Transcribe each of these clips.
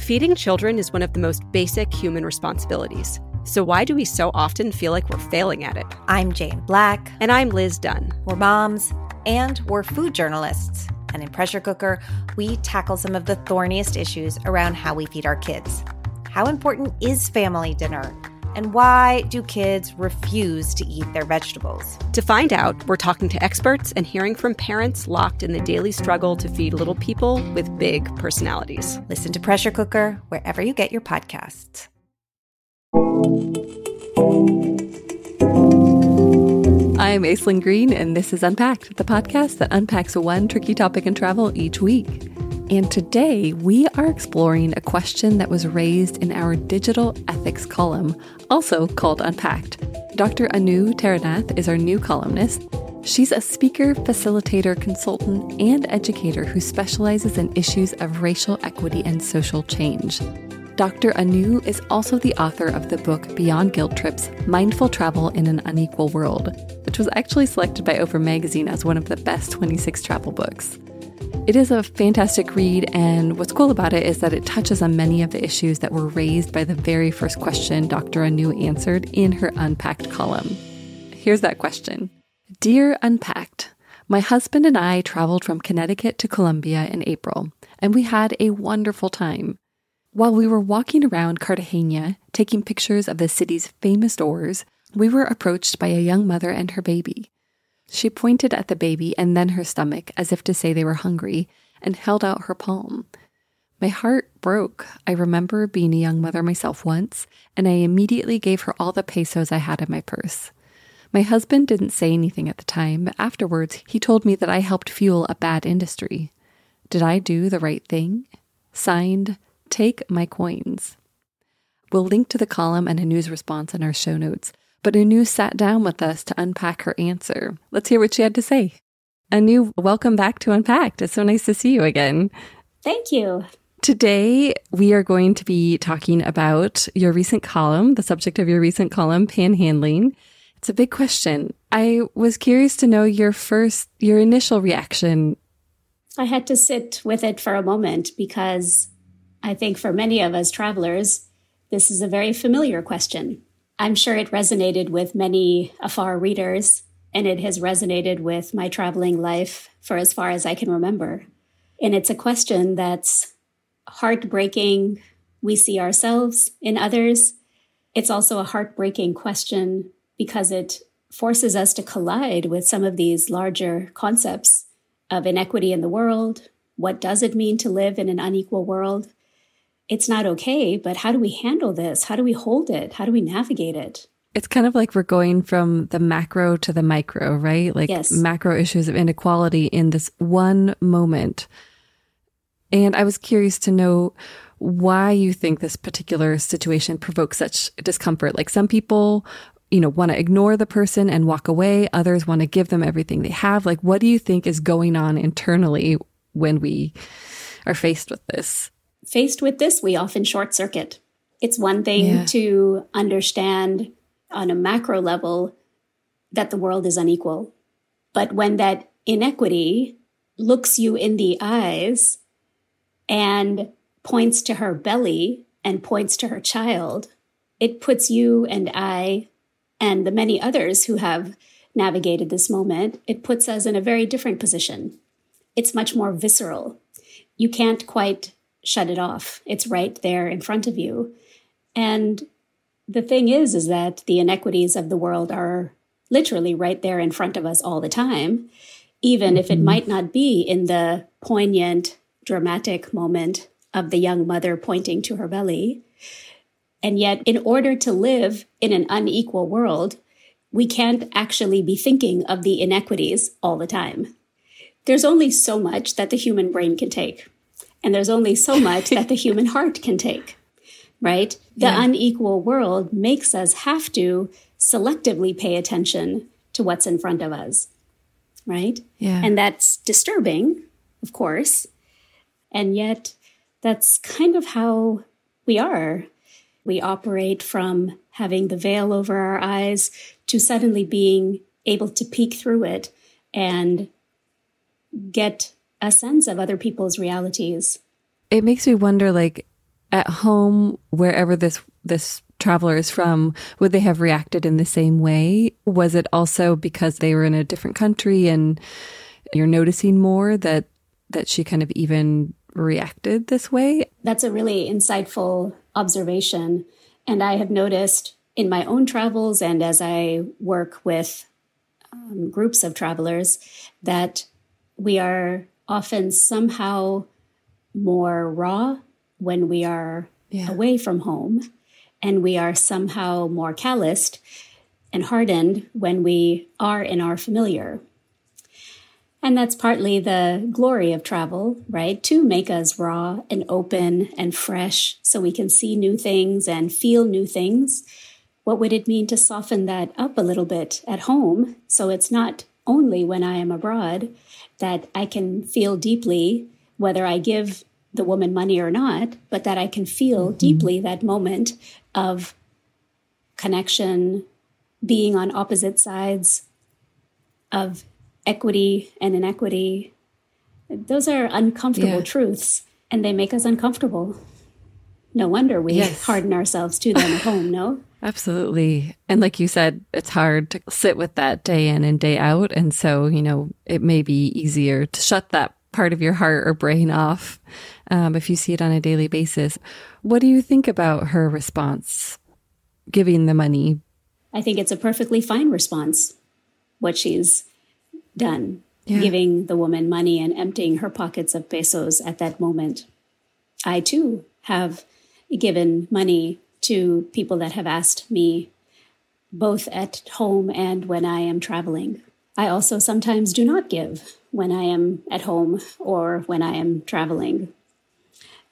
Feeding children is one of the most basic human responsibilities. So, why do we so often feel like we're failing at it? I'm Jane Black. And I'm Liz Dunn. We're moms and we're food journalists. And in Pressure Cooker, we tackle some of the thorniest issues around how we feed our kids. How important is family dinner? And why do kids refuse to eat their vegetables? To find out, we're talking to experts and hearing from parents locked in the daily struggle to feed little people with big personalities. Listen to Pressure Cooker wherever you get your podcasts. I'm Aislyn Greene, and this is Unpacked, the podcast that unpacks one tricky topic in travel each week. And today we are exploring a question that was raised in our digital ethics column, also called Unpacked. Dr. Anu Taranath is our new columnist. She's a speaker, facilitator, consultant, and educator who specializes in issues of racial equity and social change. Dr. Anu is also the author of the book Beyond Guilt Trips Mindful Travel in an Unequal World, which was actually selected by Oprah Magazine as one of the best 26 travel books. It is a fantastic read, and what's cool about it is that it touches on many of the issues that were raised by the very first question Dr. Anu answered in her Unpacked column. Here's that question Dear Unpacked, my husband and I traveled from Connecticut to Colombia in April, and we had a wonderful time. While we were walking around Cartagena, taking pictures of the city's famous doors, we were approached by a young mother and her baby. She pointed at the baby and then her stomach as if to say they were hungry and held out her palm. My heart broke. I remember being a young mother myself once, and I immediately gave her all the pesos I had in my purse. My husband didn't say anything at the time, but afterwards he told me that I helped fuel a bad industry. Did I do the right thing? Signed, Take My Coins. We'll link to the column and Anu's response in our show notes, but Anu sat down with us to unpack her answer. Let's hear what she had to say. Anu, welcome back to Unpacked. It's so nice to see you again. Thank you. Today, we are going to be talking about your recent column, the subject of your recent column, panhandling. It's a big question. I was curious to know your first, your initial reaction. I had to sit with it for a moment because I think for many of us travelers, this is a very familiar question. I'm sure it resonated with many afar readers, and it has resonated with my traveling life for as far as I can remember. And it's a question that's heartbreaking. We see ourselves in others. It's also a heartbreaking question because it forces us to collide with some of these larger concepts of inequity in the world. What does it mean to live in an unequal world? It's not okay, but how do we handle this? How do we hold it? How do we navigate it? It's kind of like we're going from the macro to the micro, right? Like yes. macro issues of inequality in this one moment. And I was curious to know why you think this particular situation provokes such discomfort. Like some people, you know, want to ignore the person and walk away. Others want to give them everything they have. Like, what do you think is going on internally when we are faced with this? Faced with this, we often short circuit. It's one thing yeah. to understand on a macro level that the world is unequal. But when that inequity looks you in the eyes and points to her belly and points to her child, it puts you and I and the many others who have navigated this moment, it puts us in a very different position. It's much more visceral. You can't quite shut it off. It's right there in front of you. And the thing is, is that the inequities of the world are literally right there in front of us all the time, even if it mm-hmm. might not be in the poignant, dramatic moment of the young mother pointing to her belly. And yet, in order to live in an unequal world, we can't actually be thinking of the inequities all the time. There's only so much that the human brain can take. And there's only so much that the human heart can take, right? The yeah. unequal world makes us have to selectively pay attention to what's in front of us, right? Yeah. And that's disturbing, of course. And yet, that's kind of how we are. We operate from having the veil over our eyes to suddenly being able to peek through it and get a sense of other people's realities. It makes me wonder like at home, wherever this this traveler is from, would they have reacted in the same way? Was it also because they were in a different country and you're noticing more that that she kind of even reacted this way? That's a really insightful observation. And I have noticed in my own travels and as I work with um, groups of travelers that we are often somehow more raw when we are yeah. away from home, and we are somehow more calloused and hardened when we are in our familiar. And that's partly the glory of travel, right? To make us raw and open and fresh so we can see new things and feel new things. What would it mean to soften that up a little bit at home so it's not only when I am abroad that I can feel deeply whether I give the woman money or not, but that I can feel mm-hmm. deeply that moment of connection, being on opposite sides of equity and inequity. Those are uncomfortable yeah. truths and they make us uncomfortable. No wonder we yes. harden ourselves to them at home, no? Absolutely. And like you said, it's hard to sit with that day in and day out. And so, you know, it may be easier to shut that part of your heart or brain off um, if you see it on a daily basis. What do you think about her response, giving the money? I think it's a perfectly fine response, what she's done, yeah. giving the woman money and emptying her pockets of pesos at that moment. I too have given money to people that have asked me, both at home and when I am traveling. I also sometimes do not give when I am at home or when I am traveling.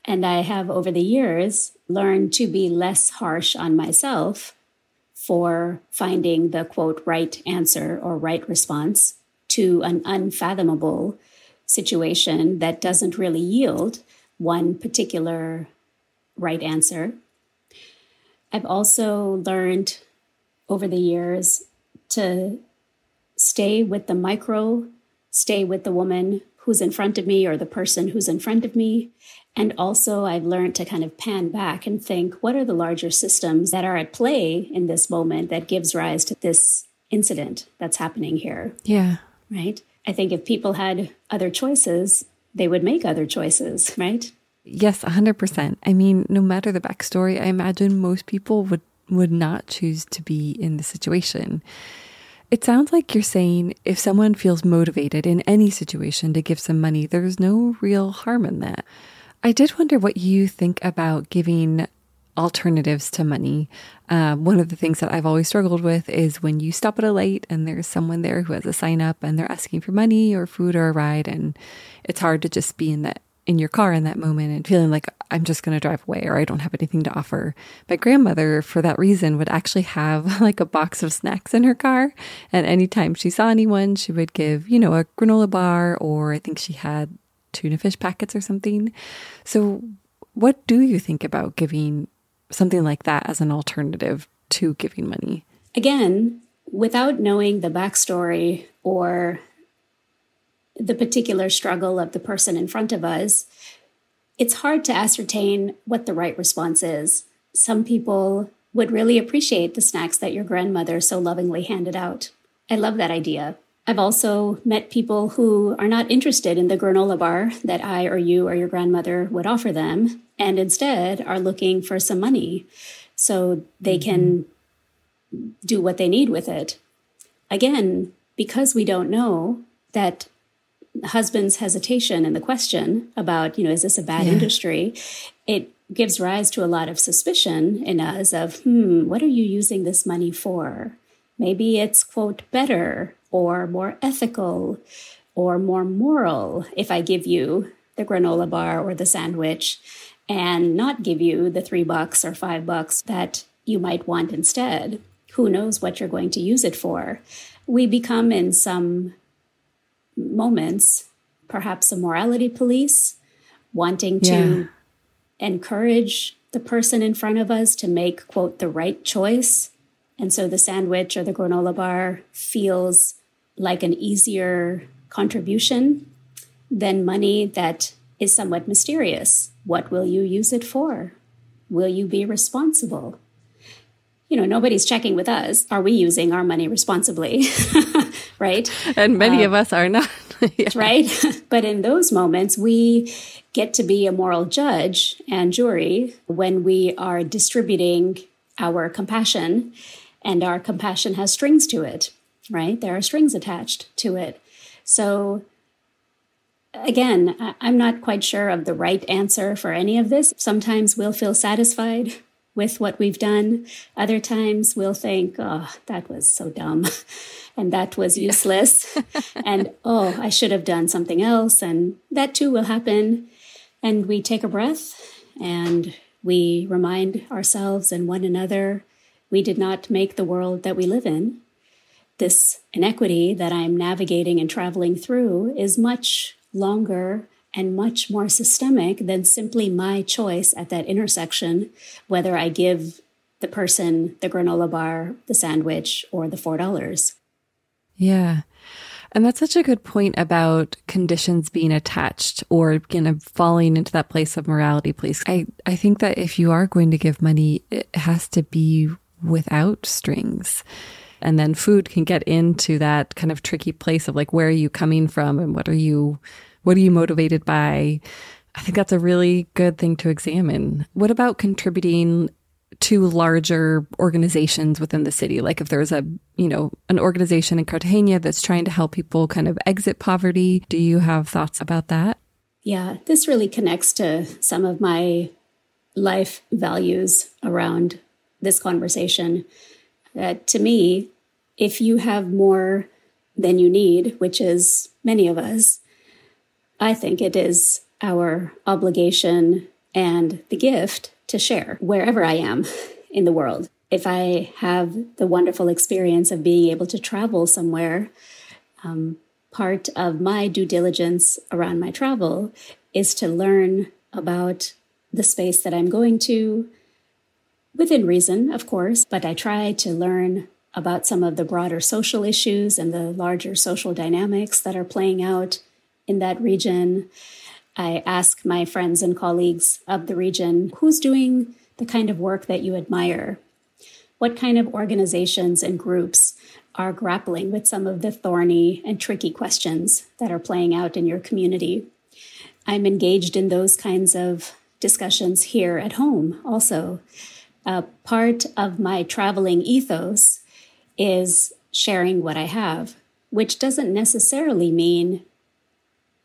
And I have over the years learned to be less harsh on myself for finding the quote right answer or right response to an unfathomable situation that doesn't really yield one particular right answer. I've also learned over the years to stay with the micro, stay with the woman who's in front of me or the person who's in front of me. And also, I've learned to kind of pan back and think what are the larger systems that are at play in this moment that gives rise to this incident that's happening here? Yeah. Right. I think if people had other choices, they would make other choices, right? Yes, 100%. I mean, no matter the backstory, I imagine most people would, would not choose to be in the situation. It sounds like you're saying if someone feels motivated in any situation to give some money, there's no real harm in that. I did wonder what you think about giving alternatives to money. Um, one of the things that I've always struggled with is when you stop at a light and there's someone there who has a sign up and they're asking for money or food or a ride, and it's hard to just be in that in your car in that moment and feeling like I'm just going to drive away or I don't have anything to offer. My grandmother, for that reason, would actually have like a box of snacks in her car. And anytime she saw anyone, she would give, you know, a granola bar or I think she had tuna fish packets or something. So, what do you think about giving something like that as an alternative to giving money? Again, without knowing the backstory or the particular struggle of the person in front of us, it's hard to ascertain what the right response is. Some people would really appreciate the snacks that your grandmother so lovingly handed out. I love that idea. I've also met people who are not interested in the granola bar that I or you or your grandmother would offer them, and instead are looking for some money so they mm-hmm. can do what they need with it. Again, because we don't know that husband's hesitation and the question about, you know, is this a bad yeah. industry? It gives rise to a lot of suspicion in us of, hmm, what are you using this money for? Maybe it's, quote, better or more ethical or more moral if I give you the granola bar or the sandwich and not give you the three bucks or five bucks that you might want instead. Who knows what you're going to use it for? We become, in some moments, perhaps a morality police, wanting to yeah. encourage the person in front of us to make, quote, the right choice. And so the sandwich or the granola bar feels like an easier contribution than money that is somewhat mysterious. What will you use it for? will you be responsible? You know, nobody's checking with us. Are we using our money responsibly? right? And many uh, of us are not. yeah. Right? but in those moments, we get to be a moral judge and jury when we are distributing our compassion, and our compassion has strings to it, right? There are strings attached to it. So, again, I'm not quite sure of the right answer for any of this. Sometimes we'll feel satisfied with what we've done. Other times we'll think, oh, that was so dumb and that was useless. and oh, I should have done something else. And that too will happen. And we take a breath and we remind ourselves and one another we did not make the world that we live in. This inequity that I'm navigating and traveling through is much longer and much more systemic than simply my choice at that intersection, whether I give the person the granola bar, the sandwich, or the $4. Yeah. And that's such a good point about conditions being attached or kind of falling into that place of morality, please. I, I think that if you are going to give money, it has to be without strings. And then food can get into that kind of tricky place of like, where are you coming from and what are you, what are you motivated by? I think that's a really good thing to examine. What about contributing to larger organizations within the city? Like if there's a, you know, an organization in Cartagena that's trying to help people kind of exit poverty, do you have thoughts about that? Yeah, this really connects to some of my life values around this conversation. Uh, to me, if you have more than you need, which is many of us, I think it is our obligation and the gift to share wherever I am in the world. If I have the wonderful experience of being able to travel somewhere, um, part of my due diligence around my travel is to learn about the space that I'm going to, within reason, of course, but I try to learn about some of the broader social issues and the larger social dynamics that are playing out in that region. I ask my friends and colleagues of the region who's doing the kind of work that you admire? What kind of organizations and groups are grappling with some of the thorny and tricky questions that are playing out in your community? I'm engaged in those kinds of discussions here at home also. Uh, part of my traveling ethos is sharing what I have, which doesn't necessarily mean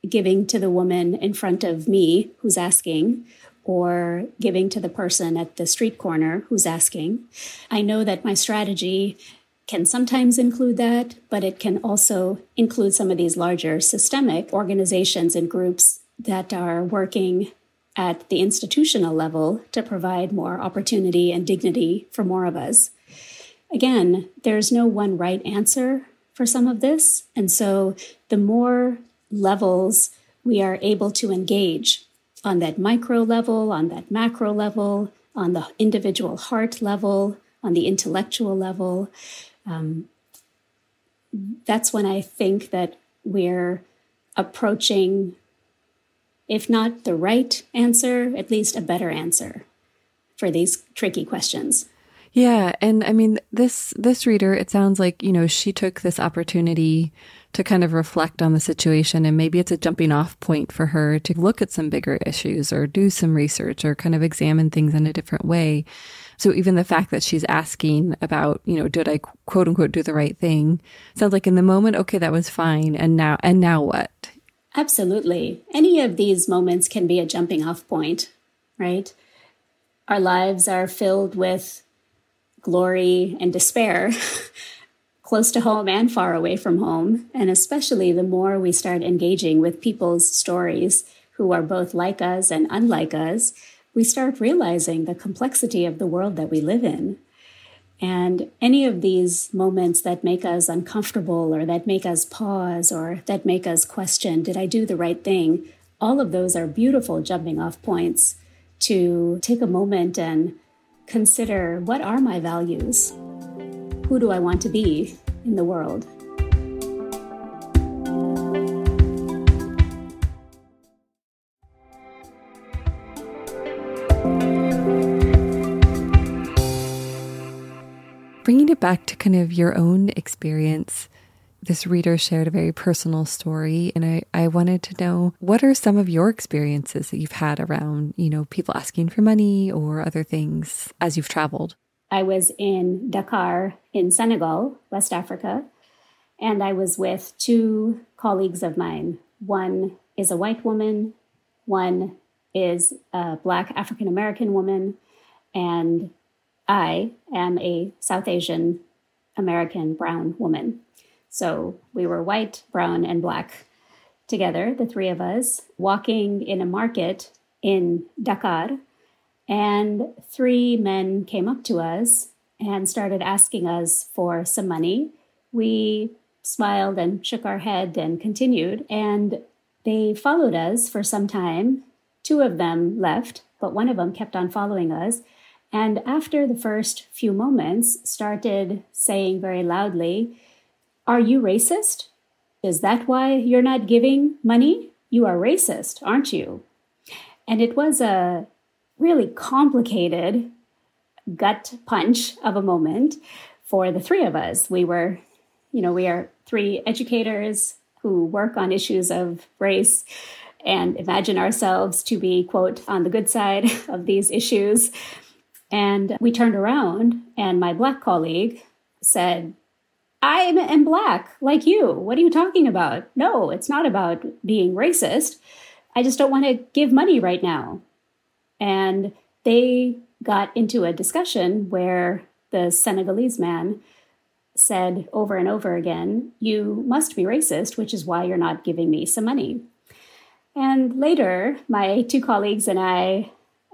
giving to the woman in front of me who's asking or giving to the person at the street corner who's asking. I know that my strategy can sometimes include that, but it can also include some of these larger systemic organizations and groups that are working at the institutional level to provide more opportunity and dignity for more of us. Again, there's no one right answer for some of this. And so the more levels we are able to engage on that micro level, on that macro level, on the individual heart level, on the intellectual level. Um, that's when I think that we're approaching, if not the right answer, at least a better answer for these tricky questions. Yeah, and I mean this this reader it sounds like, you know, she took this opportunity to kind of reflect on the situation and maybe it's a jumping off point for her to look at some bigger issues or do some research or kind of examine things in a different way. So even the fact that she's asking about, you know, did I quote unquote do the right thing sounds like in the moment, okay, that was fine. And now, and now what? Absolutely. Any of these moments can be a jumping off point, right? Our lives are filled with glory and despair, close to home and far away from home. And especially the more we start engaging with people's stories who are both like us and unlike us, we start realizing the complexity of the world that we live in. And any of these moments that make us uncomfortable or that make us pause or that make us question, did I do the right thing? All of those are beautiful jumping off points to take a moment and consider what are my values? Who do I want to be in the world. Bringing it back to kind of your own experience, this reader shared a very personal story, and I, I wanted to know what are some of your experiences that you've had around, you know, people asking for money or other things as you've traveled? I was in dakar in senegal west africa and i was with two colleagues of mine one is a white woman one is a black african american woman and i am a south asian american brown woman so we were white, brown, and black together, the three of us, walking in a market in Dakar. And three men came up to us and started asking us for some money. We smiled and shook our head and continued. And they followed us for some time. Two of them left, but one of them kept on following us. And after the first few moments, started saying very loudly, are you racist? Is that why you're not giving money? You are racist, aren't you? And it was a really complicated gut punch of a moment for the three of us. We were, you know, we are three educators who work on issues of race and imagine ourselves to be, quote, on the good side of these issues. And we turned around, and my black colleague said, I am black like you. What are you talking about? No, it's not about being racist. I just don't want to give money right now. And they got into a discussion where the Senegalese man said over and over again, You must be racist, which is why you're not giving me some money. And later, my two colleagues and I,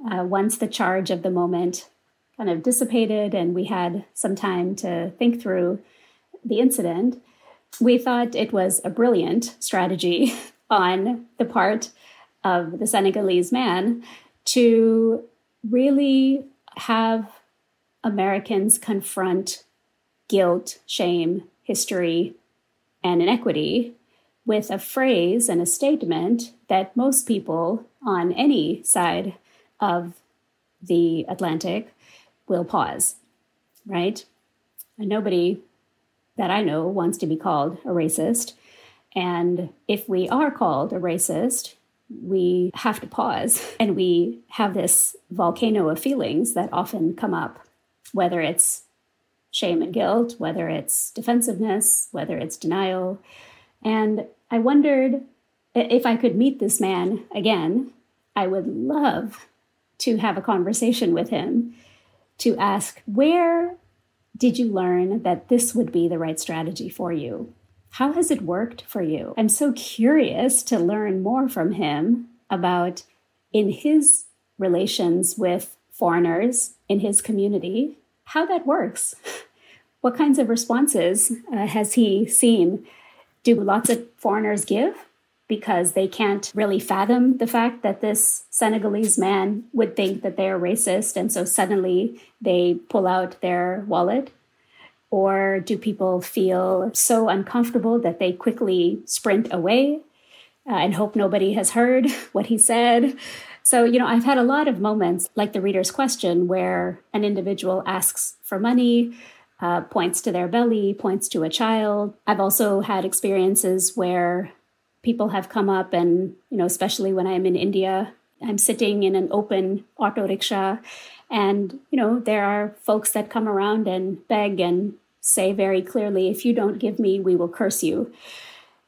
uh, once the charge of the moment kind of dissipated and we had some time to think through the incident, we thought it was a brilliant strategy on the part of the Senegalese man to really have Americans confront guilt, shame, history, and inequity with a phrase and a statement that most people on any side of the Atlantic will pause, right? And nobody that I know wants to be called a racist. And if we are called a racist, we have to pause and we have this volcano of feelings that often come up, whether it's shame and guilt, whether it's defensiveness, whether it's denial. And I wondered if I could meet this man again, I would love to have a conversation with him to ask where did you learn that this would be the right strategy for you? How has it worked for you? I'm so curious to learn more from him about in his relations with foreigners in his community, how that works. What kinds of responses uh, has he seen? Do lots of foreigners give because they can't really fathom the fact that this Senegalese man would think that they're racist, and so suddenly they pull out their wallet? Or do people feel so uncomfortable that they quickly sprint away uh, and hope nobody has heard what he said? So, you know, I've had a lot of moments like the reader's question where an individual asks for money, uh, points to their belly, points to a child. I've also had experiences where people have come up and you know especially when i'm in india i'm sitting in an open auto rickshaw and you know there are folks that come around and beg and say very clearly if you don't give me we will curse you.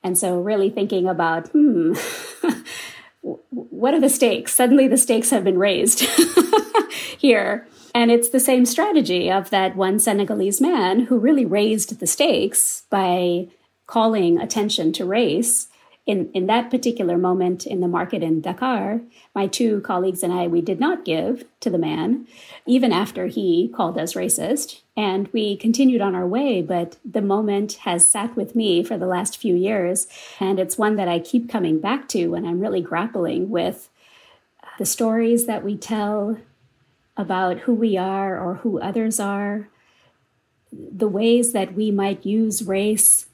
And so really thinking about hmm what are the stakes? Suddenly the stakes have been raised here. And it's the same strategy of that one senegalese man who really raised the stakes by calling attention to race in, in that particular moment in the market in Dakar, my two colleagues and I, we did not give to the man, even after he called us racist. And we continued on our way, but the moment has sat with me for the last few years. And it's one that I keep coming back to when I'm really grappling with the stories that we tell about who we are or who others are, the ways that we might use race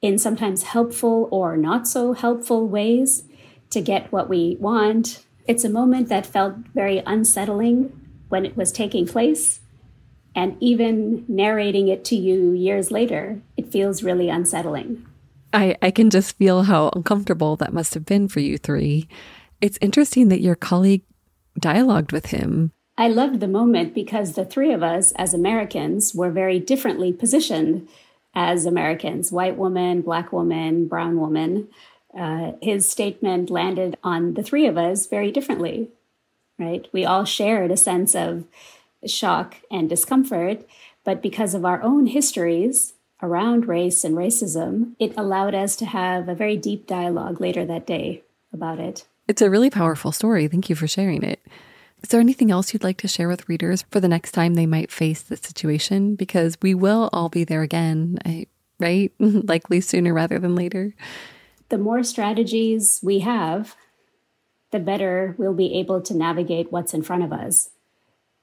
in sometimes helpful or not so helpful ways to get what we want. It's a moment that felt very unsettling when it was taking place. And even narrating it to you years later, it feels really unsettling. I, I can just feel how uncomfortable that must have been for you three. It's interesting that your colleague dialogued with him. I loved the moment because the three of us, as Americans, were very differently positioned as Americans white woman, black woman, brown woman. Uh, his statement landed on the three of us very differently, right? We all shared a sense of shock and discomfort, but because of our own histories around race and racism, it allowed us to have a very deep dialogue later that day about it. It's a really powerful story. Thank you for sharing it. Is there anything else you'd like to share with readers for the next time they might face this situation? Because we will all be there again, right? Likely sooner rather than later. The more strategies we have, the better we'll be able to navigate what's in front of us.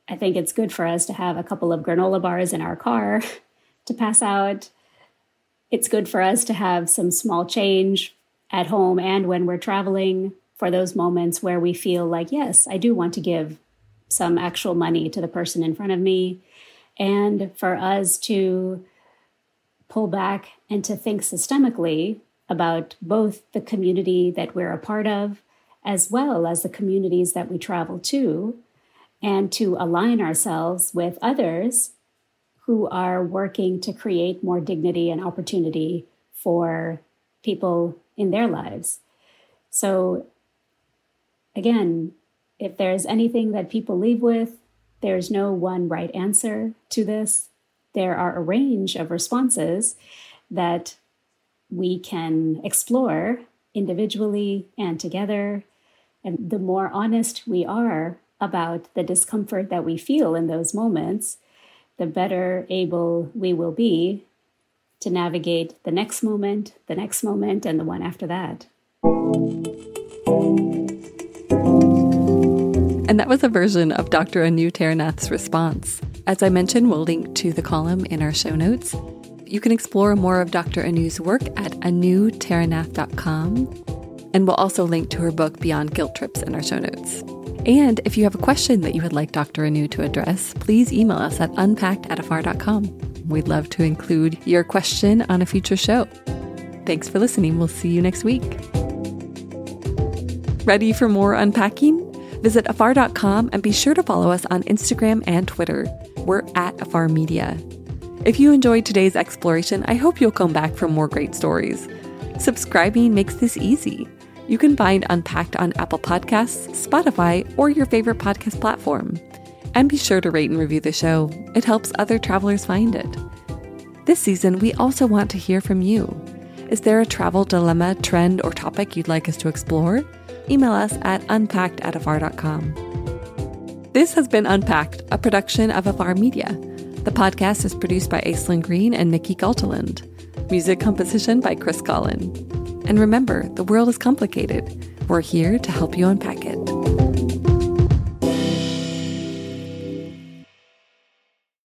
I think it's good for us to have a couple of granola bars in our car to pass out. It's good for us to have some small change at home and when we're traveling for those moments where we feel like, yes, I do want to give some actual money to the person in front of me. And for us to pull back and to think systemically about both the community that we're a part of, as well as the communities that we travel to, and to align ourselves with others who are working to create more dignity and opportunity for people in their lives. So again, if there's anything that people leave with, there's no one right answer to this. There are a range of responses that we can explore individually and together. And the more honest we are about the discomfort that we feel in those moments, the better able we will be to navigate the next moment, the next moment, and the one after that. And that was a version of Dr. Anu Taranath's response. As I mentioned, we'll link to the column in our show notes. You can explore more of Dr. Anu's work at anutaranath.com. And we'll also link to her book, Beyond Guilt Trips, in our show notes. And if you have a question that you would like Dr. Anu to address, please email us at unpacked at afar.com. We'd love to include your question on a future show. Thanks for listening. We'll see you next week. Ready for more unpacking? Visit afar.com and be sure to follow us on Instagram and Twitter. We're at Afar Media. If you enjoyed today's exploration, I hope you'll come back for more great stories. Subscribing makes this easy. You can find Unpacked on Apple Podcasts, Spotify, or your favorite podcast platform. And be sure to rate and review the show, it helps other travelers find it. This season, we also want to hear from you. Is there a travel dilemma, trend, or topic you'd like us to explore? Email us at unpacked at afar.com. This has been Unpacked, a production of Afar Media. The podcast is produced by Aislyn Greene and Nikki Galteland. Music composition by Chris Collin. And remember, the world is complicated. We're here to help you unpack it.